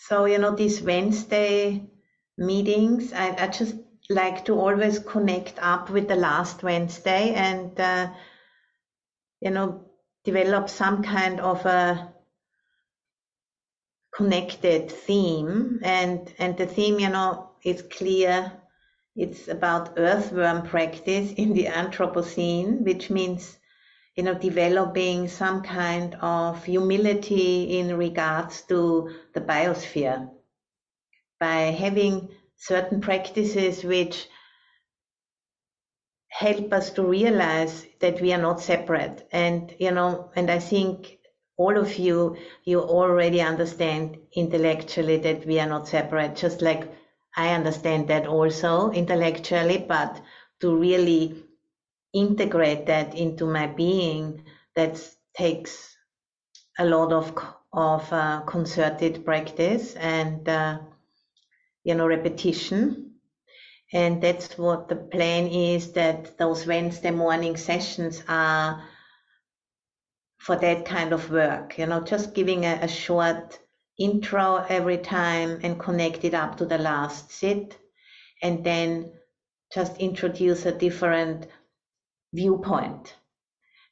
So, you know, these Wednesday meetings, I, I just like to always connect up with the last Wednesday and, uh, you know, develop some kind of a connected theme. And, and the theme, you know, is clear. It's about earthworm practice in the Anthropocene, which means you know, developing some kind of humility in regards to the biosphere by having certain practices which help us to realize that we are not separate. And, you know, and I think all of you, you already understand intellectually that we are not separate, just like I understand that also intellectually, but to really integrate that into my being that takes a lot of of uh, concerted practice and uh, you know repetition. And that's what the plan is that those wednesday morning sessions are for that kind of work you know just giving a, a short intro every time and connect it up to the last sit. And then just introduce a different viewpoint.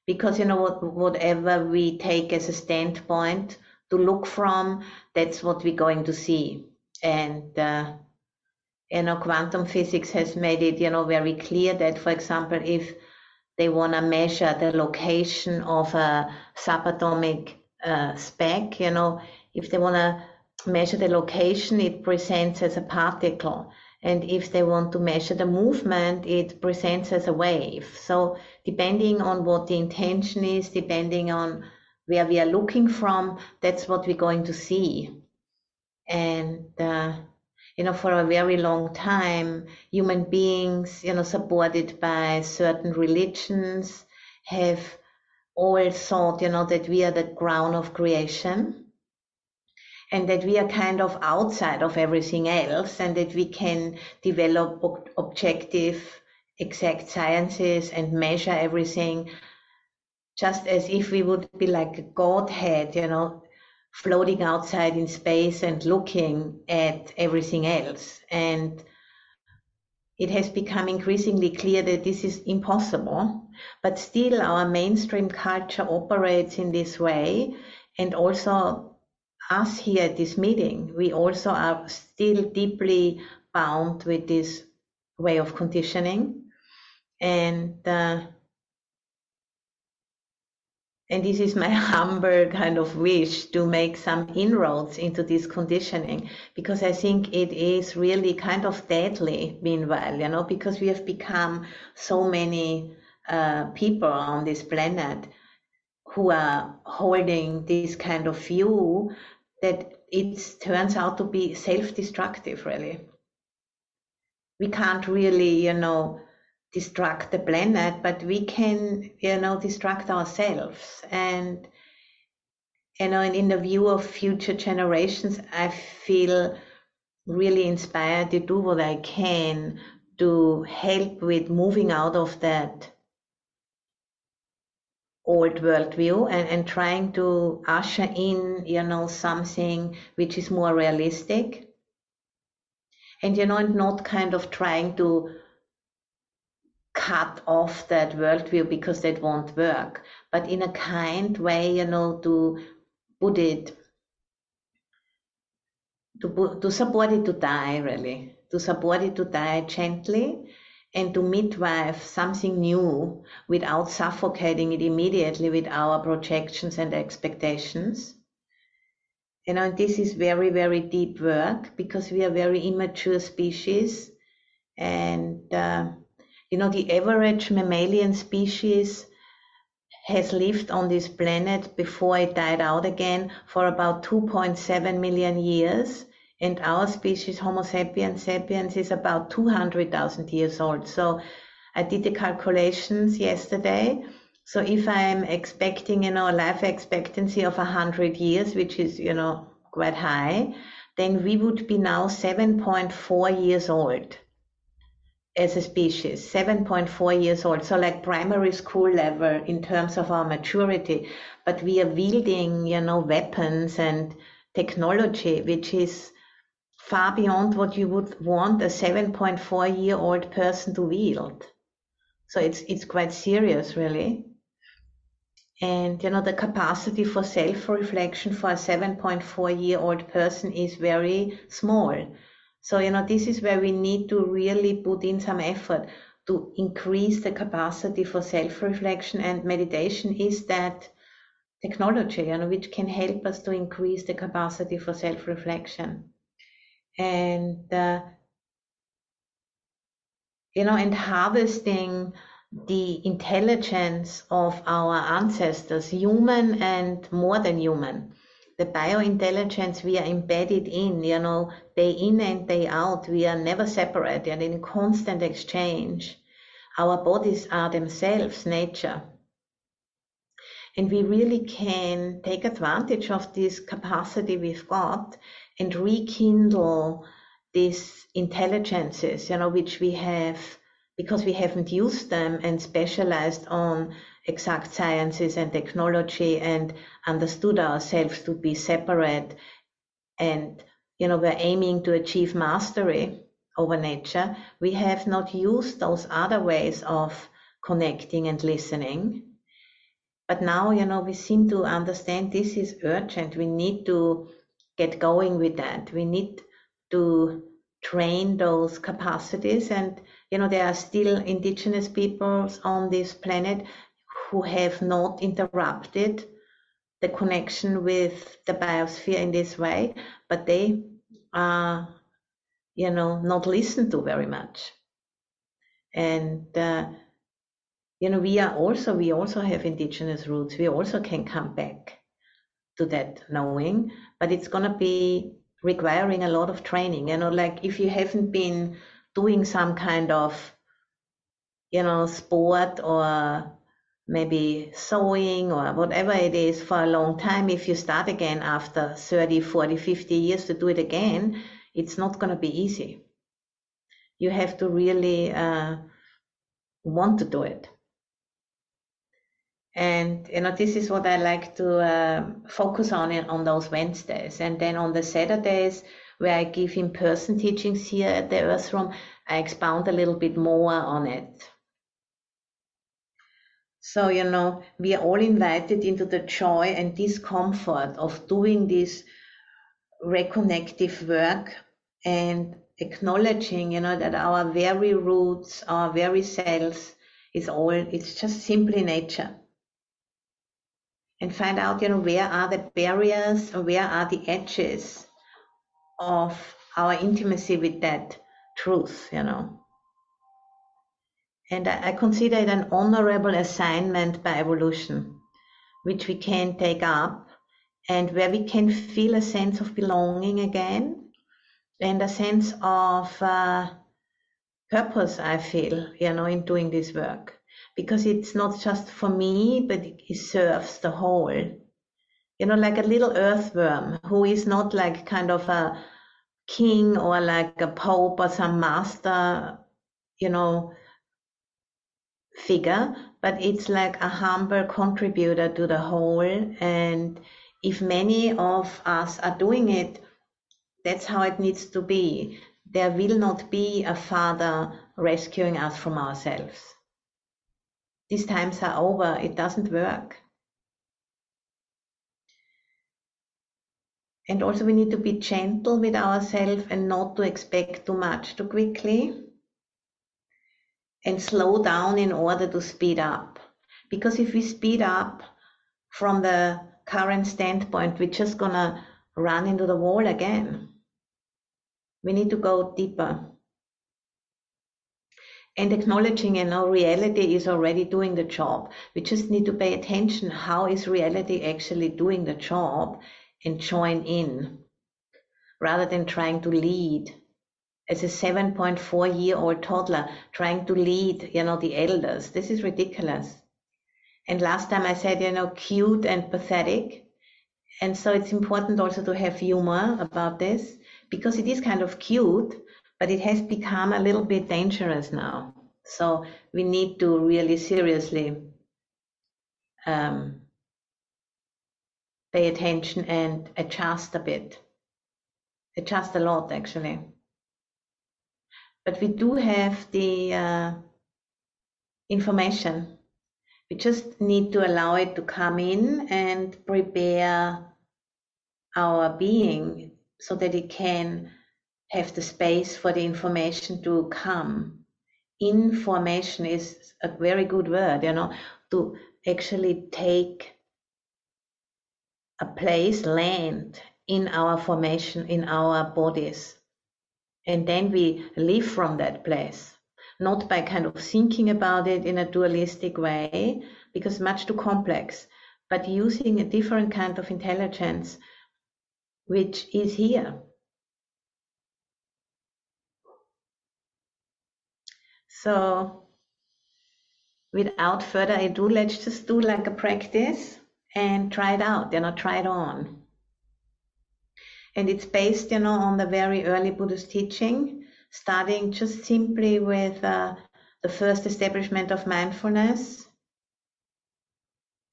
Because you know what, whatever we take as a standpoint to look from that's what we're going to see. And uh, you know quantum physics has made it you know very clear that for example if they want to measure the location of a subatomic uh, speck you know if they want to measure the location it presents as a particle and if they want to measure the movement, it presents as a wave. So depending on what the intention is, depending on where we are looking from, that's what we're going to see. And, uh, you know, for a very long time, human beings, you know, supported by certain religions have all thought, you know, that we are the ground of creation and that we are kind of outside of everything else and that we can develop objective exact sciences and measure everything just as if we would be like a godhead you know floating outside in space and looking at everything else. And it has become increasingly clear that this is impossible but still our mainstream culture operates in this way. And also us here at this meeting, we also are still deeply bound with this way of conditioning. And uh, and this is my humble kind of wish to make some inroads into this conditioning because I think it is really kind of deadly meanwhile, you know, because we have become so many uh, people on this planet who are holding this kind of view that it turns out to be self-destructive really. We can't really you know destruct the planet but we can you know destruct ourselves. And you know and in the view of future generations i feel really inspired to do what i can to help with moving out of that old worldview and, and trying to usher in, you know, something which is more realistic. And, you know, and not kind of trying to cut off that worldview because that won't work, but in a kind way, you know, to put it, to, to support it to die, really, to support it to die gently and to midwife something new without suffocating it immediately with our projections and expectations. You know, this is very, very deep work because we are very immature species. And, uh, you know, the average mammalian species has lived on this planet before it died out again for about 2.7 million years and our species, Homo sapiens sapiens, is about 200,000 years old. So I did the calculations yesterday. So if I'm expecting, you know, a life expectancy of 100 years, which is, you know, quite high, then we would be now 7.4 years old as a species, 7.4 years old. So like primary school level in terms of our maturity, but we are wielding, you know, weapons and technology, which is far beyond what you would want a 7.4 year old person to wield. So it's it's quite serious, really. And you know the capacity for self-reflection for a 7.4 year old person is very small. So you know this is where we need to really put in some effort to increase the capacity for self-reflection and meditation is that technology, you know, which can help us to increase the capacity for self-reflection. And uh, you know, and harvesting the intelligence of our ancestors, human and more than human. The biointelligence we are embedded in, you know, day in and day out, we are never separated and in constant exchange. Our bodies are themselves nature. And we really can take advantage of this capacity we've got and rekindle these intelligences, you know, which we have because we haven't used them and specialized on exact sciences and technology and understood ourselves to be separate and you know we're aiming to achieve mastery over nature we have not used those other ways of connecting and listening. But now you know we seem to understand this is urgent. We need to get going with that. We need to train those capacities and you know there are still indigenous peoples on this planet who have not interrupted the connection with the biosphere in this way but they are you know not listened to very much. And uh, you know we are also we also have indigenous roots. We also can come back to that knowing but it's going to be requiring a lot of training. You know, like if you haven't been doing some kind of, you know, sport or maybe sewing or whatever it is for a long time, if you start again after 30, 40, 50 years to do it again, it's not going to be easy. You have to really uh, want to do it. And you know, this is what I like to uh, focus on on those Wednesdays, and then on the Saturdays where I give in-person teachings here at the Earth Room, I expound a little bit more on it. So you know, we are all invited into the joy and discomfort of doing this reconnective work and acknowledging, you know, that our very roots, our very selves is all, it's just simply nature and find out, you know, where are the barriers or where are the edges of our intimacy with that truth, you know. And I, I consider it an honorable assignment by evolution, which we can take up and where we can feel a sense of belonging again and a sense of uh, purpose, I feel, you know, in doing this work because it's not just for me, but it serves the whole. You know, like a little earthworm who is not like kind of a king or like a pope or some master, you know, figure, but it's like a humble contributor to the whole. And if many of us are doing it, that's how it needs to be. There will not be a father rescuing us from ourselves these times are over, it doesn't work. And also we need to be gentle with ourselves and not to expect too much too quickly and slow down in order to speed up. Because if we speed up from the current standpoint, we're just gonna run into the wall again. We need to go deeper and acknowledging you know reality is already doing the job. We just need to pay attention how is reality actually doing the job and join in rather than trying to lead. As a 7.4 year old toddler trying to lead you know the elders this is ridiculous. And last time i said you know cute and pathetic. And so it's important also to have humor about this because it is kind of cute but it has become a little bit dangerous now. So we need to really seriously um, pay attention and adjust a bit. Adjust a lot, actually. But we do have the uh, information. We just need to allow it to come in and prepare our being so that it can have the space for the information to come. Information is a very good word, you know, to actually take a place, land in our formation, in our bodies. And then we live from that place, not by kind of thinking about it in a dualistic way, because much too complex, but using a different kind of intelligence, which is here. So without further ado, let's just do like a practice and try it out, you know, try it on. And it's based, you know, on the very early Buddhist teaching, starting just simply with uh, the first establishment of mindfulness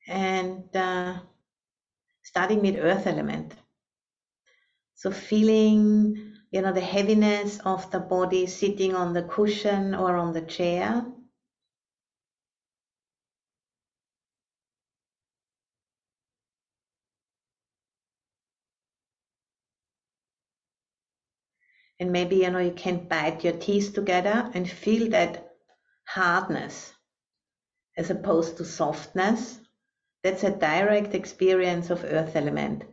and uh, starting with earth element. So feeling you know, the heaviness of the body sitting on the cushion or on the chair. And maybe, you know, you can bite your teeth together and feel that hardness as opposed to softness. That's a direct experience of earth element.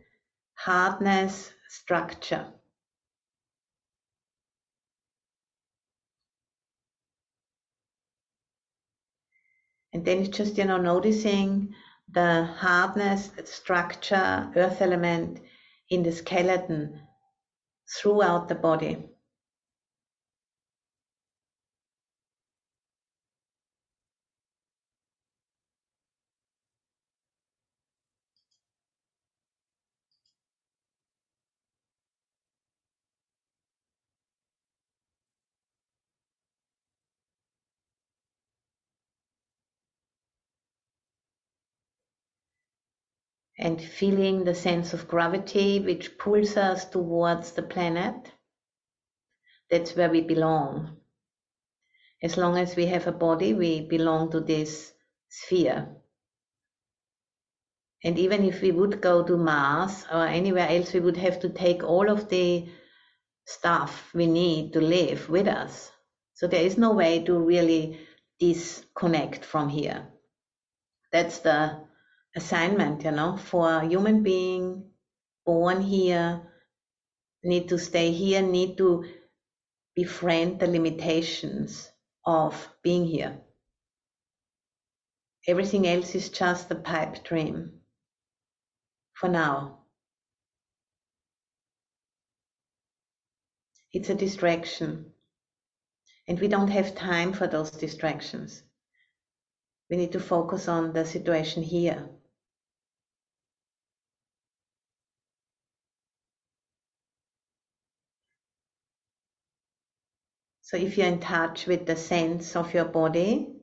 Hardness, structure. And then it's just, you know, noticing the hardness, the structure, earth element in the skeleton throughout the body. And feeling the sense of gravity which pulls us towards the planet. That's where we belong. As long as we have a body, we belong to this sphere. And even if we would go to Mars or anywhere else, we would have to take all of the stuff we need to live with us. So there is no way to really disconnect from here. That's the assignment, you know, for human being born here, need to stay here, need to befriend the limitations of being here. Everything else is just a pipe dream for now. It's a distraction. And we don't have time for those distractions. We need to focus on the situation here. So if you're in touch with the sense of your body,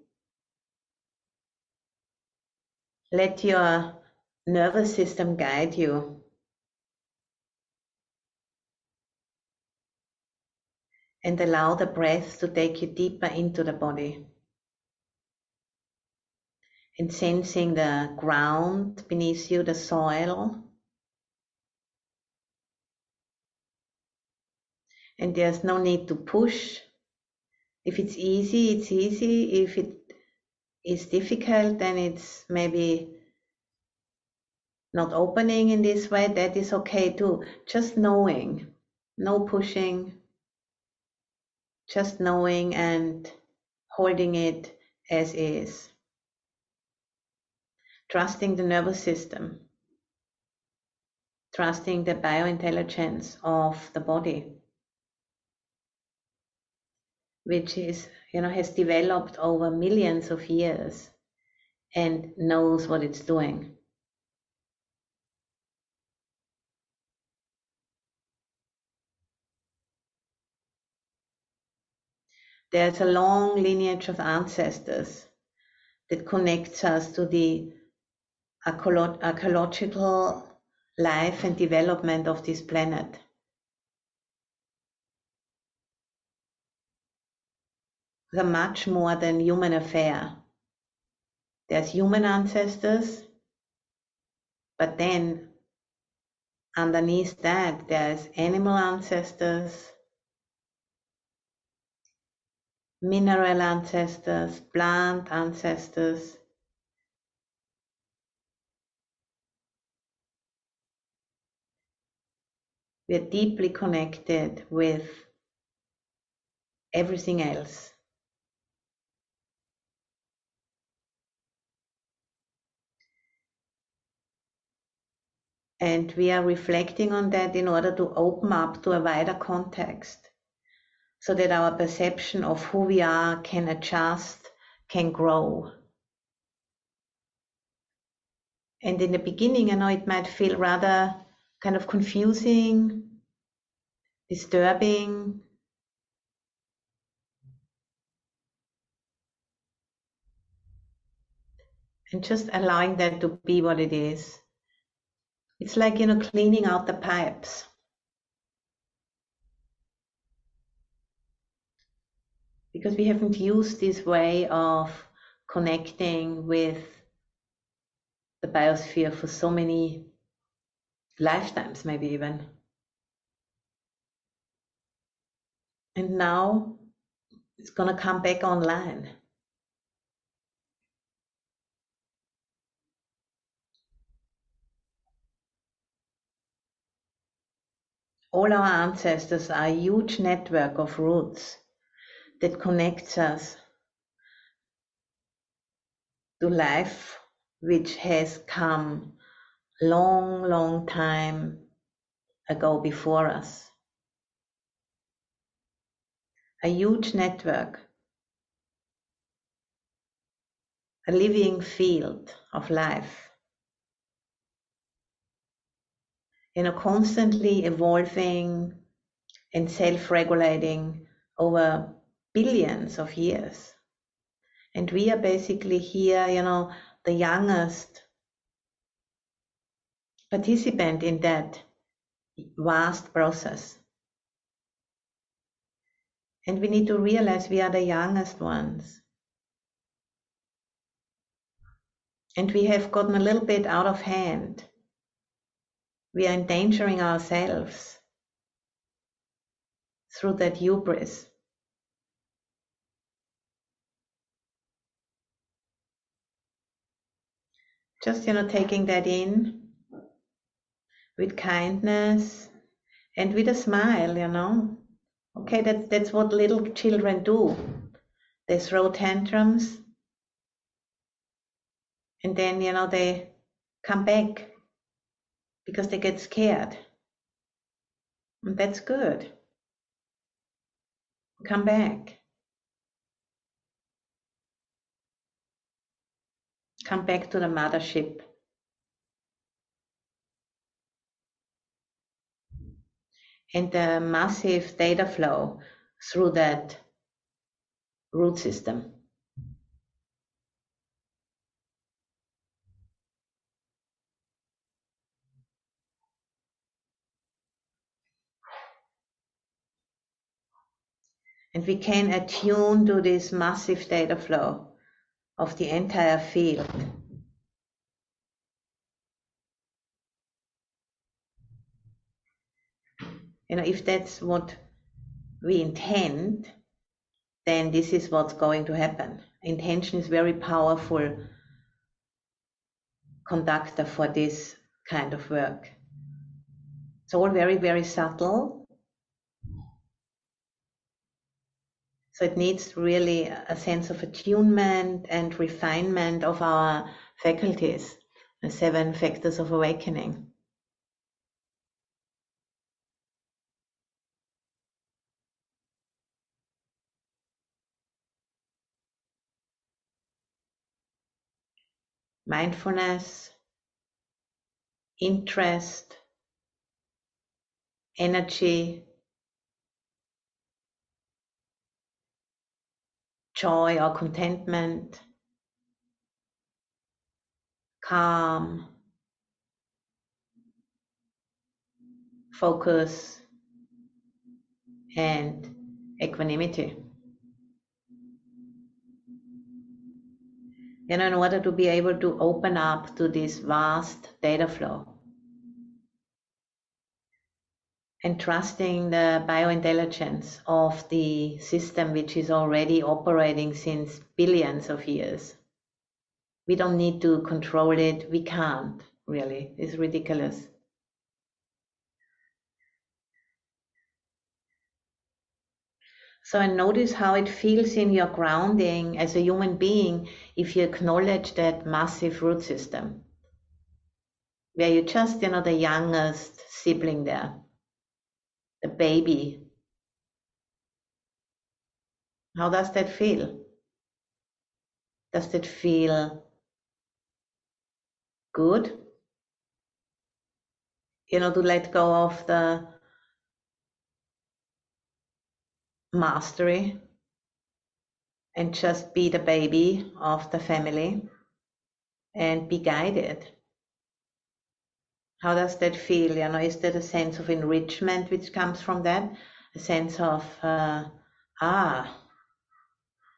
let your nervous system guide you. And allow the breath to take you deeper into the body. And sensing the ground beneath you, the soil. And there's no need to push if it's easy, it's easy. If it is difficult, then it's maybe not opening in this way. That is okay too. Just knowing, no pushing, just knowing and holding it as is. Trusting the nervous system, trusting the biointelligence of the body which is, you know, has developed over millions of years and knows what it's doing. There's a long lineage of ancestors that connects us to the ecological life and development of this planet. They're much more than human affair. There's human ancestors, but then underneath that there's animal ancestors, mineral ancestors, plant ancestors, we are deeply connected with everything else. And we are reflecting on that in order to open up to a wider context so that our perception of who we are can adjust, can grow. And in the beginning, I know it might feel rather kind of confusing, disturbing. And just allowing that to be what it is. It's like, you know, cleaning out the pipes. Because we haven't used this way of connecting with the biosphere for so many lifetimes, maybe even. And now it's going to come back online. All our ancestors are a huge network of roots that connects us to life which has come long, long time ago before us. A huge network, a living field of life, you know, constantly evolving and self-regulating over billions of years. And we are basically here, you know, the youngest participant in that vast process. And we need to realize we are the youngest ones. And we have gotten a little bit out of hand. We are endangering ourselves through that hubris. Just, you know, taking that in with kindness and with a smile, you know. Okay, that's that's what little children do. They throw tantrums and then you know they come back because they get scared. And that's good. Come back. Come back to the mothership. and the massive data flow through that root system. And we can attune to this massive data flow of the entire field. you know, if that's what we intend, then this is what's going to happen. Intention is very powerful conductor for this kind of work. It's all very, very subtle. So it needs really a sense of attunement and refinement of our faculties, the seven factors of awakening. mindfulness, interest, energy, joy or contentment, calm, focus, and equanimity. And in order to be able to open up to this vast data flow and trusting the biointelligence of the system which is already operating since billions of years. We don't need to control it. We can't really. It's ridiculous. So, and notice how it feels in your grounding as a human being if you acknowledge that massive root system, where you're just, you know, the youngest sibling there, the baby. How does that feel? Does it feel good? You know, to let go of the mastery and just be the baby of the family and be guided. How does that feel? You know, is that a sense of enrichment which comes from that? A sense of, uh, ah,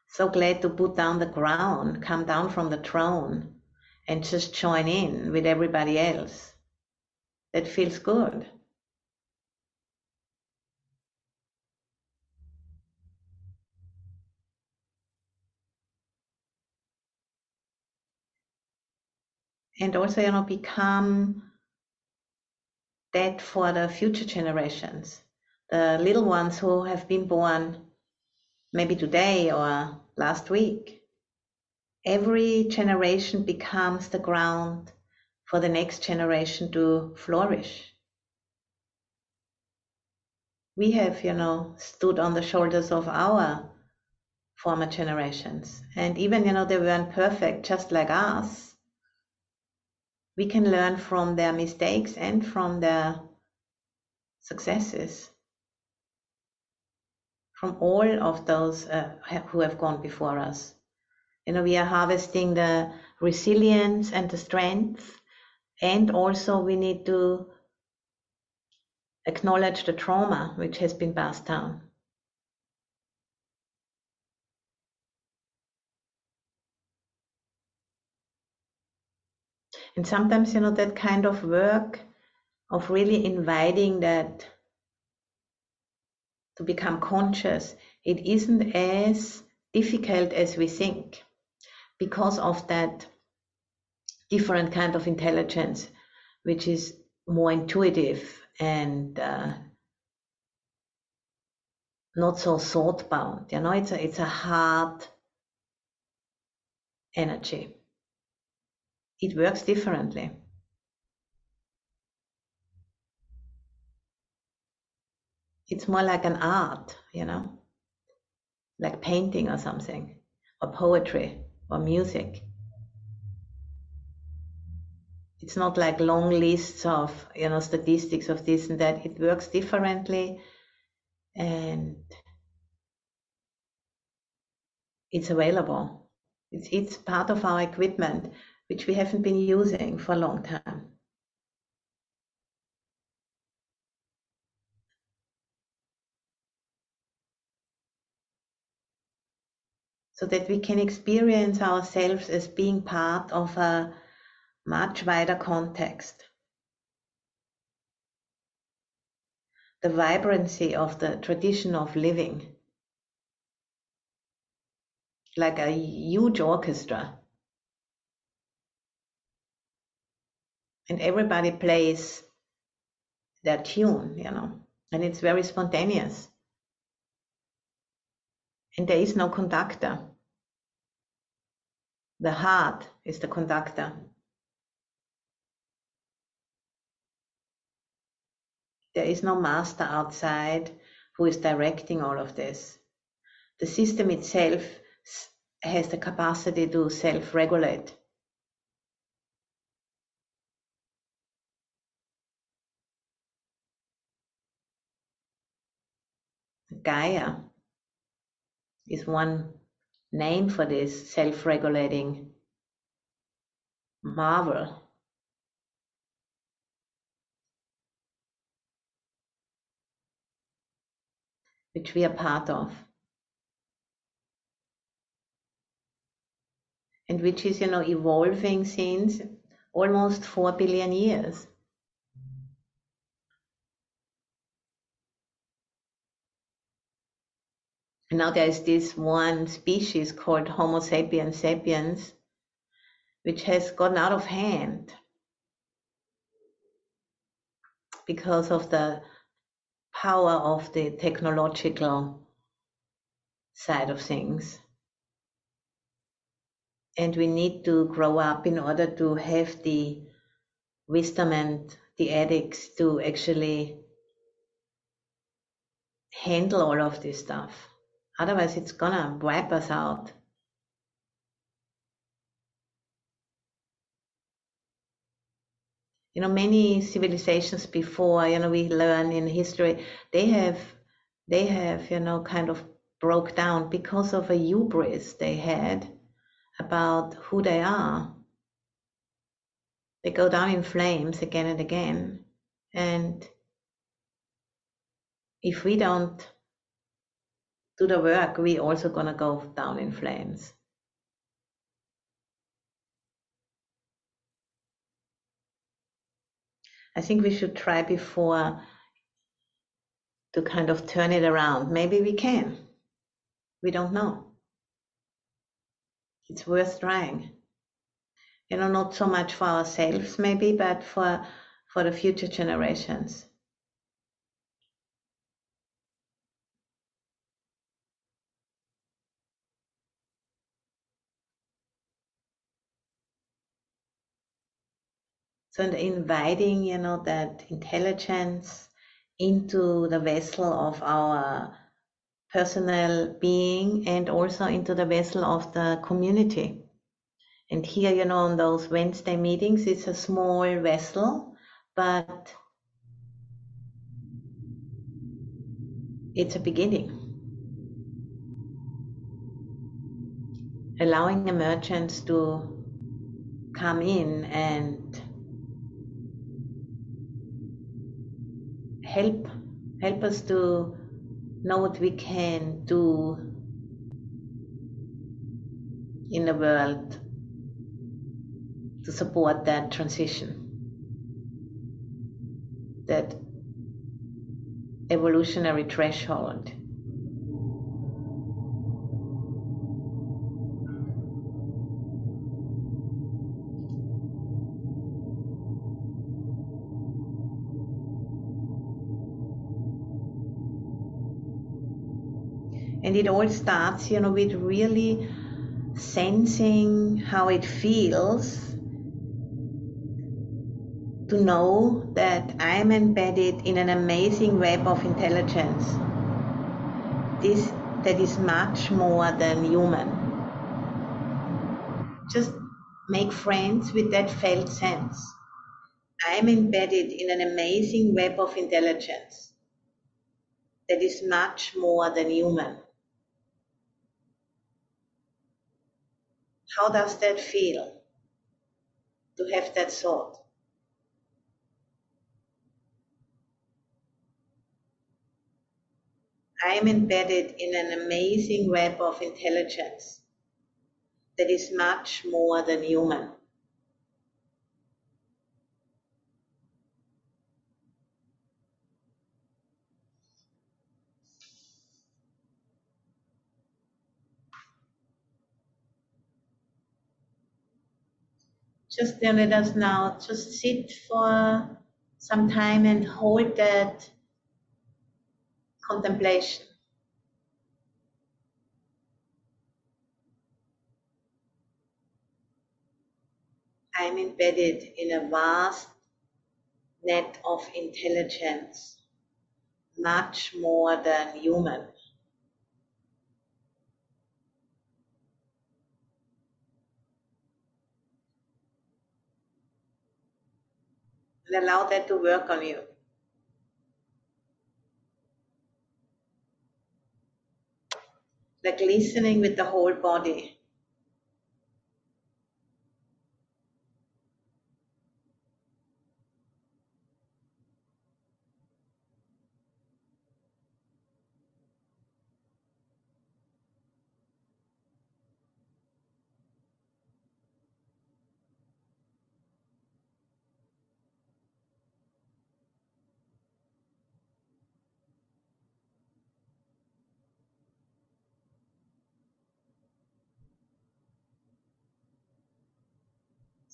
so glad to put down the crown, come down from the throne and just join in with everybody else. That feels good. and also you know become that for the future generations. The little ones who have been born maybe today or last week. Every generation becomes the ground for the next generation to flourish. We have you know stood on the shoulders of our former generations. And even you know they weren't perfect just like us we can learn from their mistakes and from their successes from all of those uh, who have gone before us. You know, we are harvesting the resilience and the strength, and also we need to acknowledge the trauma which has been passed down. And sometimes, you know, that kind of work of really inviting that to become conscious, it isn't as difficult as we think because of that different kind of intelligence, which is more intuitive and uh, not so thought bound. You know, it's a it's a hard energy it works differently. It's more like an art, you know, like painting or something, or poetry or music. It's not like long lists of, you know, statistics of this and that. It works differently and it's available. It's, it's part of our equipment which we haven't been using for a long time. So that we can experience ourselves as being part of a much wider context. The vibrancy of the tradition of living, like a huge orchestra and everybody plays their tune, you know, and it's very spontaneous. And there is no conductor. The heart is the conductor. There is no master outside who is directing all of this. The system itself has the capacity to self regulate. Gaia is one name for this self regulating marvel. Which we are part of. And which is, you know, evolving since almost 4 billion years. And now there is this one species called Homo sapiens sapiens, which has gotten out of hand because of the power of the technological side of things. And we need to grow up in order to have the wisdom and the ethics to actually handle all of this stuff. Otherwise, it's gonna wipe us out. You know, many civilizations before, you know, we learn in history, they have, they have, you know, kind of broke down because of a hubris they had about who they are. They go down in flames again and again. And if we don't do the work, we also gonna go down in flames. I think we should try before to kind of turn it around. Maybe we can. We don't know. It's worth trying. You know, not so much for ourselves maybe, but for for the future generations. So inviting, you know, that intelligence into the vessel of our personal being and also into the vessel of the community. And here, you know, on those Wednesday meetings, it's a small vessel, but it's a beginning. Allowing emergence to come in and help help us to know what we can do in the world to support that transition that evolutionary threshold it all starts you know with really sensing how it feels to know that I'm embedded in an amazing web of intelligence. This that is much more than human. Just make friends with that felt sense. I am embedded in an amazing web of intelligence that is much more than human. How does that feel to have that thought? I am embedded in an amazing web of intelligence that is much more than human. Just then let us now just sit for some time and hold that contemplation. I'm embedded in a vast net of intelligence, much more than human. And allow that to work on you. Like listening with the whole body.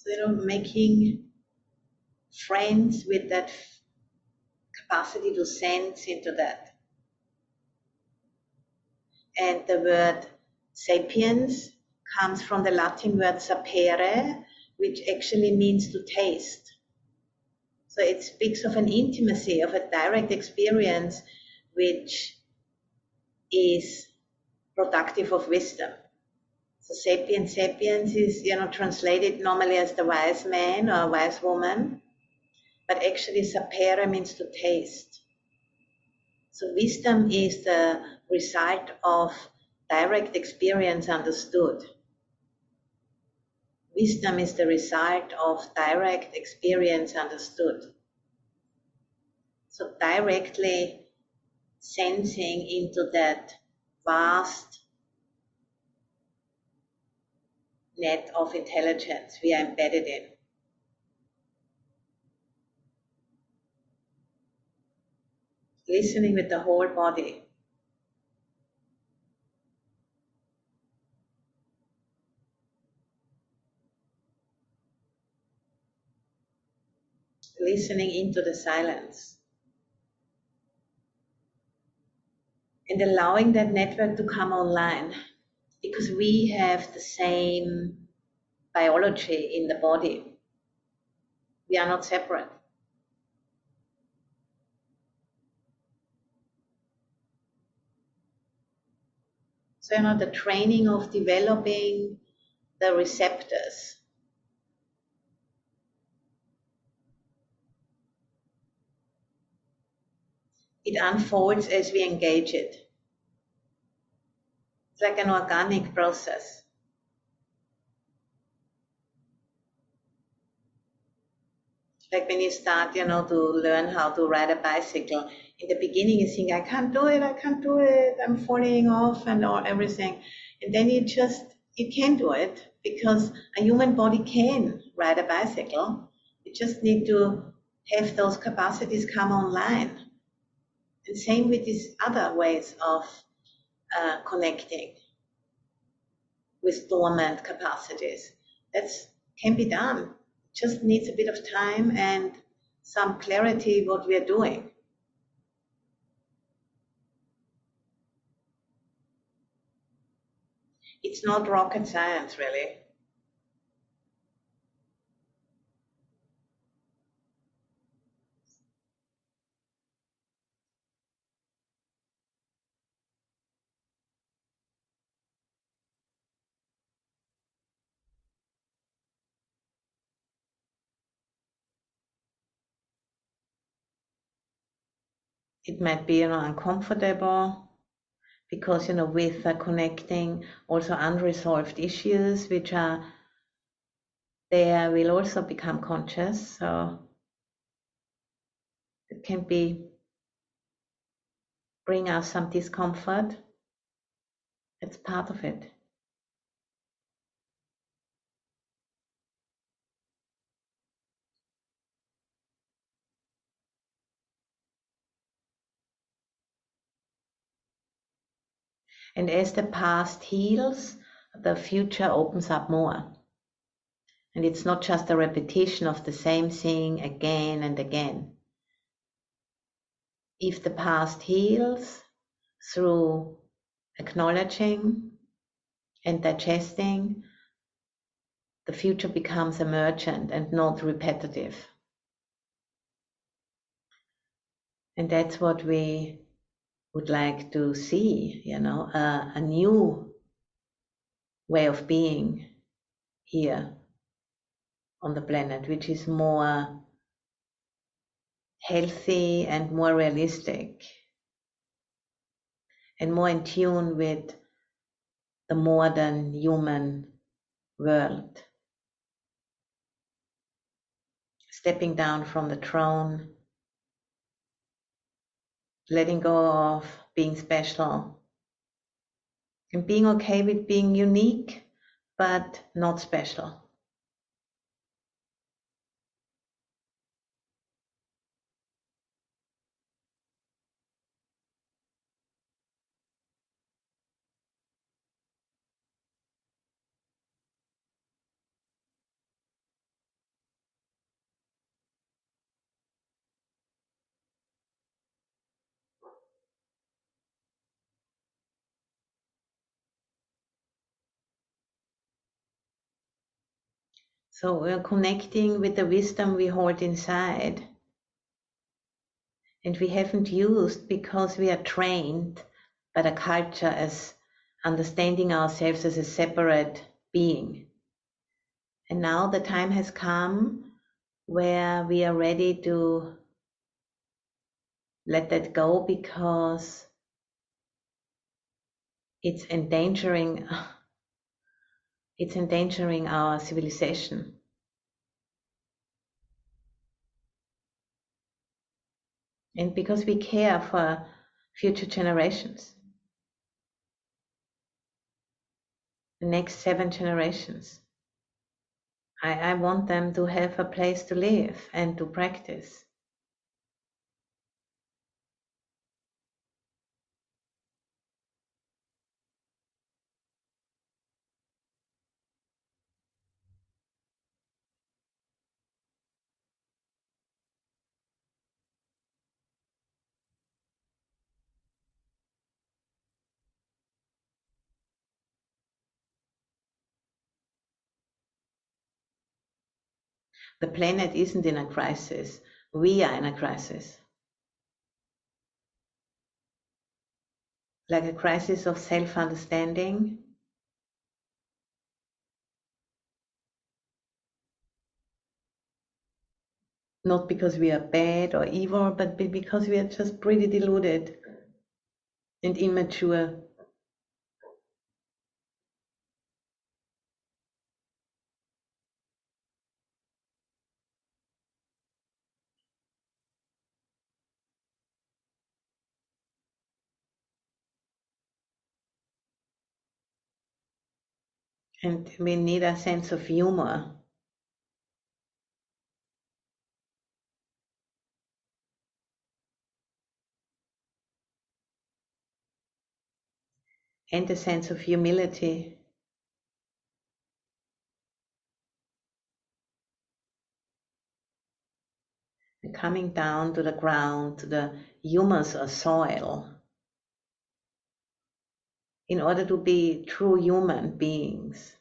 You know, making friends with that capacity to sense into that. And the word sapiens comes from the Latin word sapere, which actually means to taste. So it speaks of an intimacy, of a direct experience, which is productive of wisdom. So sapiens, sapiens is you know translated normally as the wise man or wise woman, but actually sapere means to taste. So wisdom is the result of direct experience understood. Wisdom is the result of direct experience understood. So directly sensing into that vast net of intelligence we are embedded in. Listening with the whole body. listening into the silence. And allowing that network to come online because we have the same biology in the body. We are not separate. So, you know, the training of developing the receptors it unfolds as we engage it. It's like an organic process. Like when you start, you know, to learn how to ride a bicycle. In the beginning, you think, I can't do it, I can't do it, I'm falling off and all everything. And then you just, you can do it because a human body can ride a bicycle. You just need to have those capacities come online. And same with these other ways of uh, connecting with dormant capacities. That can be done. Just needs a bit of time and some clarity what we are doing. It's not rocket science, really. It might be you know uncomfortable because you know with uh, connecting also unresolved issues which are there will also become conscious. So it can be bring us some discomfort. It's part of it And as the past heals, the future opens up more. And it's not just a repetition of the same thing again and again. If the past heals through acknowledging and digesting, the future becomes emergent and not repetitive. And that's what we would like to see, you know, a, a new way of being here on the planet, which is more healthy and more realistic and more in tune with the more-than-human world. Stepping down from the throne letting go of being special and being okay with being unique but not special. So we're connecting with the wisdom we hold inside. And we haven't used because we are trained by the culture as understanding ourselves as a separate being. And now the time has come where we are ready to let that go because it's endangering it's endangering our civilization. And because we care for future generations, the next seven generations. I, I want them to have a place to live and to practice. The planet isn't in a crisis. We are in a crisis. Like a crisis of self understanding. Not because we are bad or evil, but because we are just pretty deluded and immature. And we need a sense of humor. And a sense of humility. And coming down to the ground, to the humus or soil in order to be true human beings.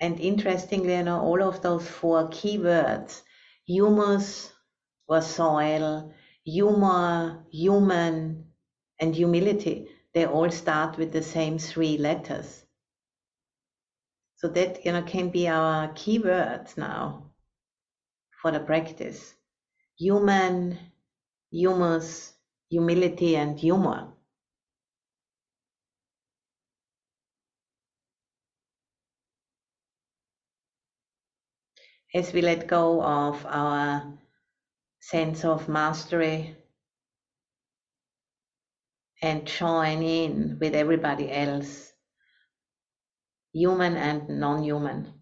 And interestingly, you know, all of those four keywords, humus or soil, humor, human, and humility, they all start with the same three letters. So that you know can be our keywords now for the practice. Human, humus, humility, and humor. As we let go of our sense of mastery and join in with everybody else, human and non human.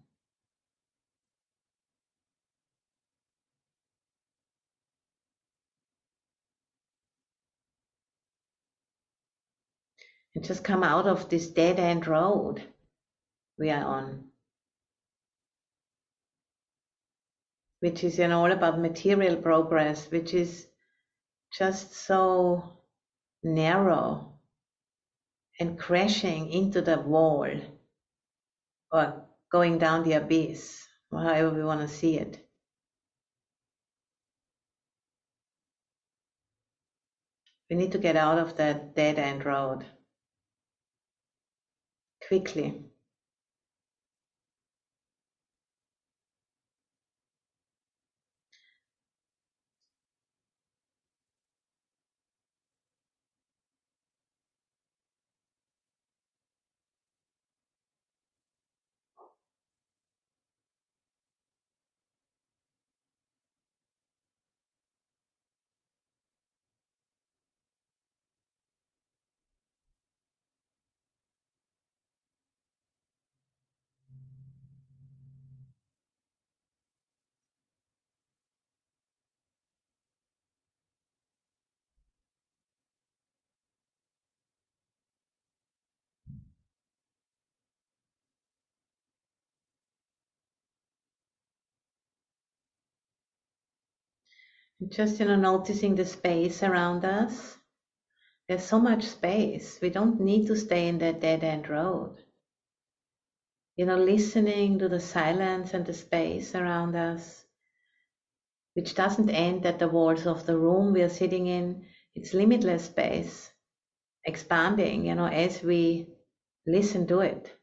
And just come out of this dead end road we are on. Which is you know all about material progress, which is just so narrow and crashing into the wall or going down the abyss, however we want to see it. We need to get out of that dead end road quickly. Just, you know, noticing the space around us. There's so much space. We don't need to stay in that dead end road. you know, listening to the silence and the space around us, which doesn't end at the walls of the room we are sitting in. It's limitless space, expanding, you know, as we listen to it.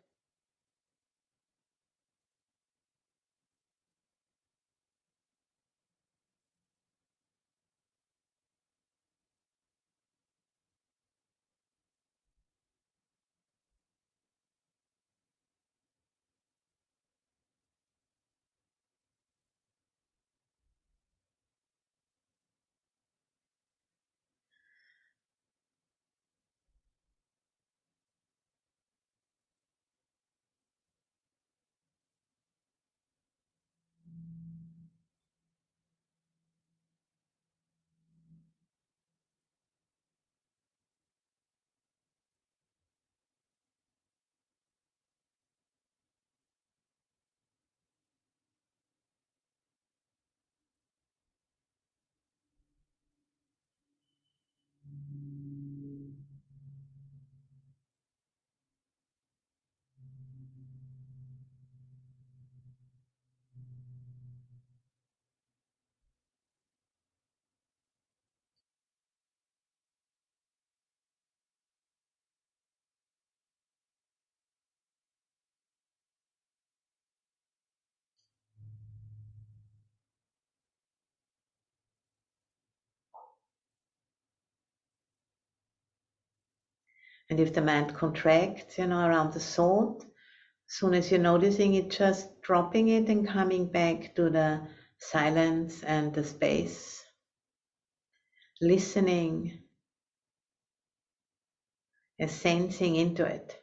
And if the mind contracts, you know, around the thought, as soon as you're noticing it, just dropping it and coming back to the silence and the space, listening and sensing into it.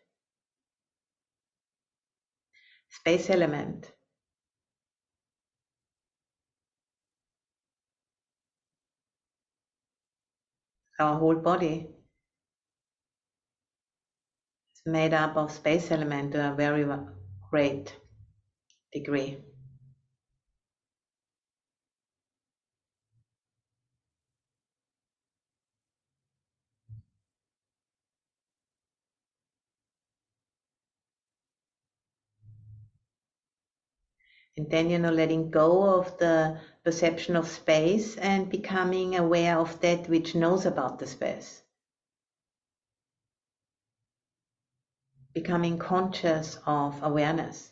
Space element. Our whole body made up of space element to a very great degree. And then, you know, letting go of the perception of space and becoming aware of that which knows about the space. Becoming conscious of awareness.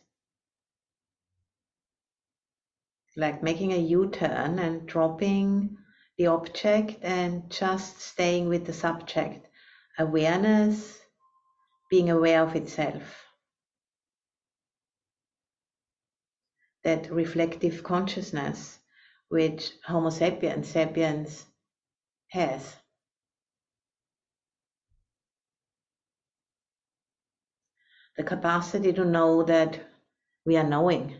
Like making a U turn and dropping the object and just staying with the subject. Awareness, being aware of itself. That reflective consciousness which Homo sapiens, sapiens has. The capacity to know that we are knowing.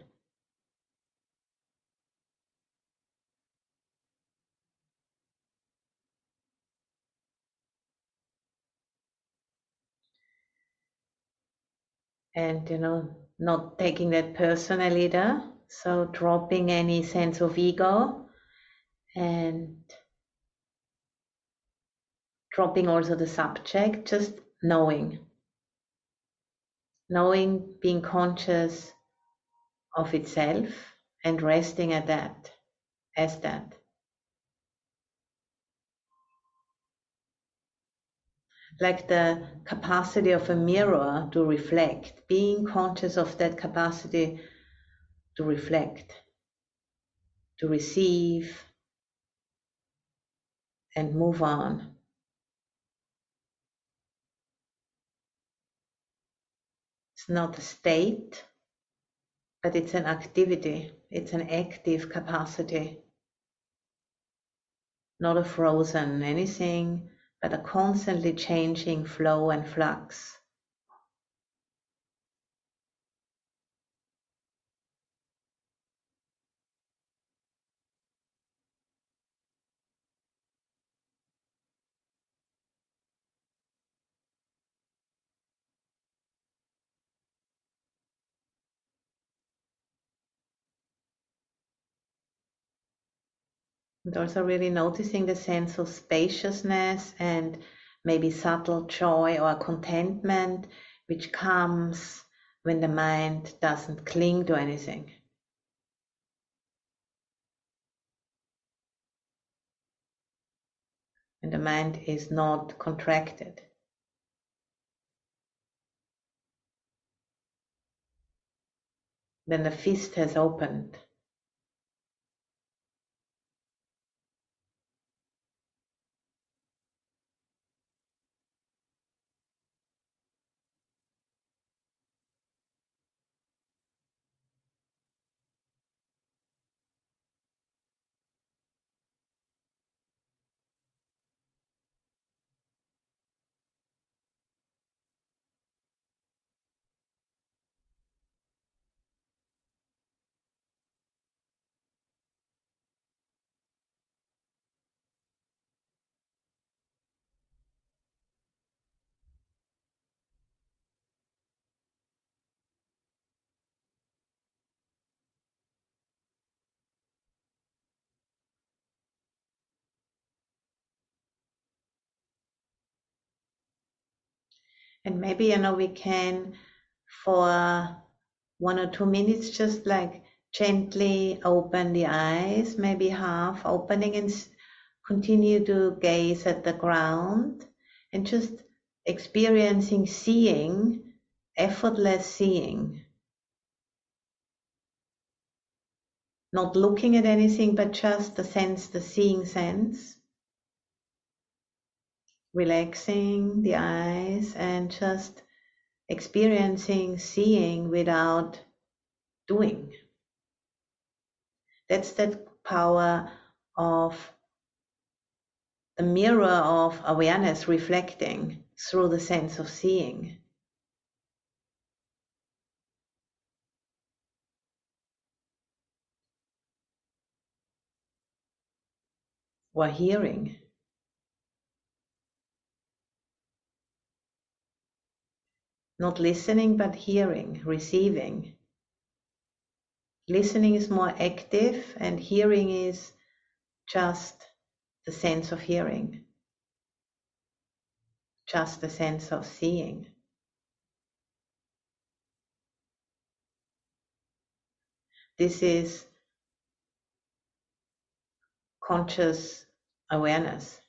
And, you know, not taking that personally either. So dropping any sense of ego and dropping also the subject, just knowing knowing, being conscious of itself and resting at that, as that. Like the capacity of a mirror to reflect, being conscious of that capacity to reflect, to receive, and move on. Not a state, but it's an activity, it's an active capacity. Not a frozen anything, but a constantly changing flow and flux. And also really noticing the sense of spaciousness and maybe subtle joy or contentment which comes when the mind doesn't cling to anything. When the mind is not contracted. When the fist has opened. And maybe, you know, we can for one or two minutes just like gently open the eyes, maybe half opening and continue to gaze at the ground and just experiencing seeing, effortless seeing. Not looking at anything, but just the sense, the seeing sense relaxing the eyes and just experiencing seeing without doing. That's that power of the mirror of awareness reflecting through the sense of seeing. Or hearing. Not listening, but hearing, receiving. Listening is more active, and hearing is just the sense of hearing, just the sense of seeing. This is conscious awareness.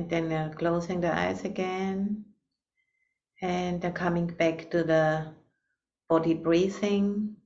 And then they're closing the eyes again. And they're coming back to the body breathing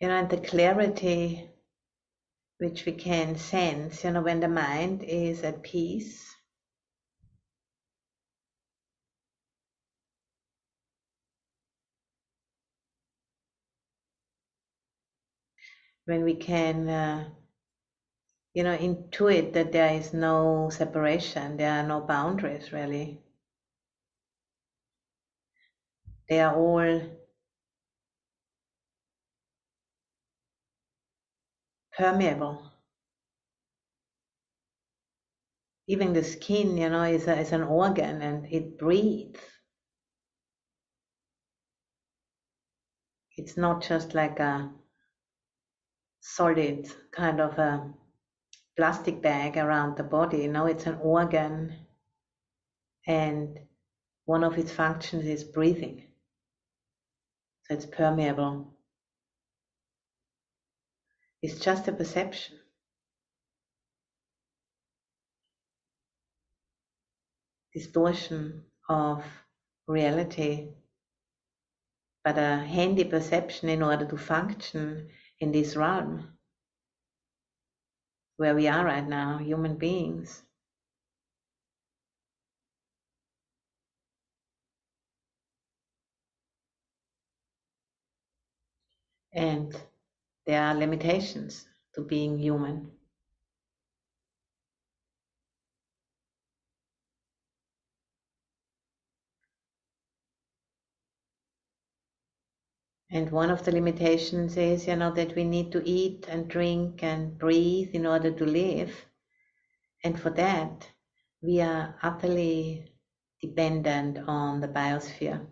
you know, and the clarity which we can sense, you know, when the mind is at peace. When we can, uh, you know, intuit that there is no separation, there are no boundaries really. They are all permeable. Even the skin, you know, is, a, is an organ and it breathes. It's not just like a solid kind of a plastic bag around the body. No, it's an organ and one of its functions is breathing. So it's permeable. It's just a perception. Distortion of reality, but a handy perception in order to function in this realm where we are right now, human beings. And there are limitations to being human. And one of the limitations is, you know, that we need to eat and drink and breathe in order to live. And for that, we are utterly dependent on the biosphere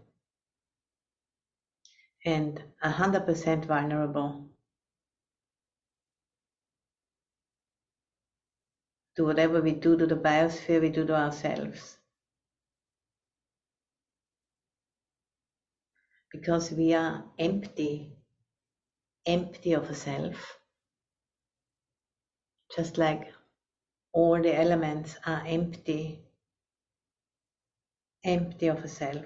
and 100% vulnerable to whatever we do to the biosphere, we do to ourselves. because we are empty, empty of a self. Just like all the elements are empty, empty of a self.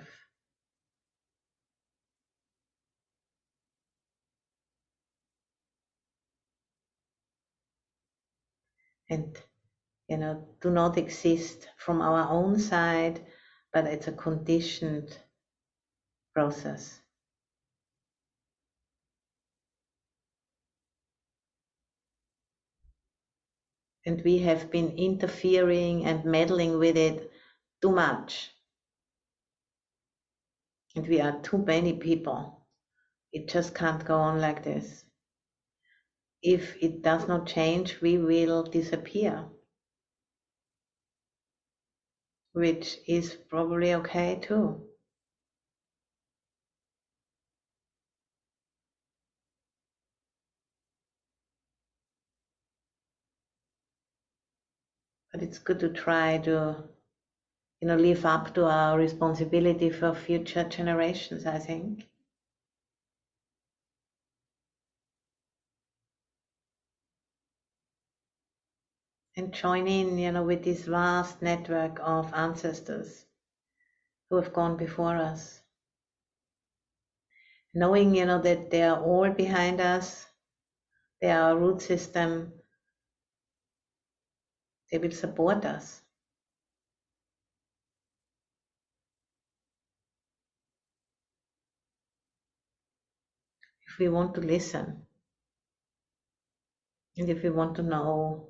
And you know, do not exist from our own side, but it's a conditioned process. And we have been interfering and meddling with it too much. And we are too many people. It just can't go on like this. If it does not change, we will disappear. Which is probably okay too. but it's good to try to you know live up to our responsibility for future generations i think and join in you know with this vast network of ancestors who have gone before us knowing you know that they are all behind us they are our root system they will support us. If we want to listen, and if we want to know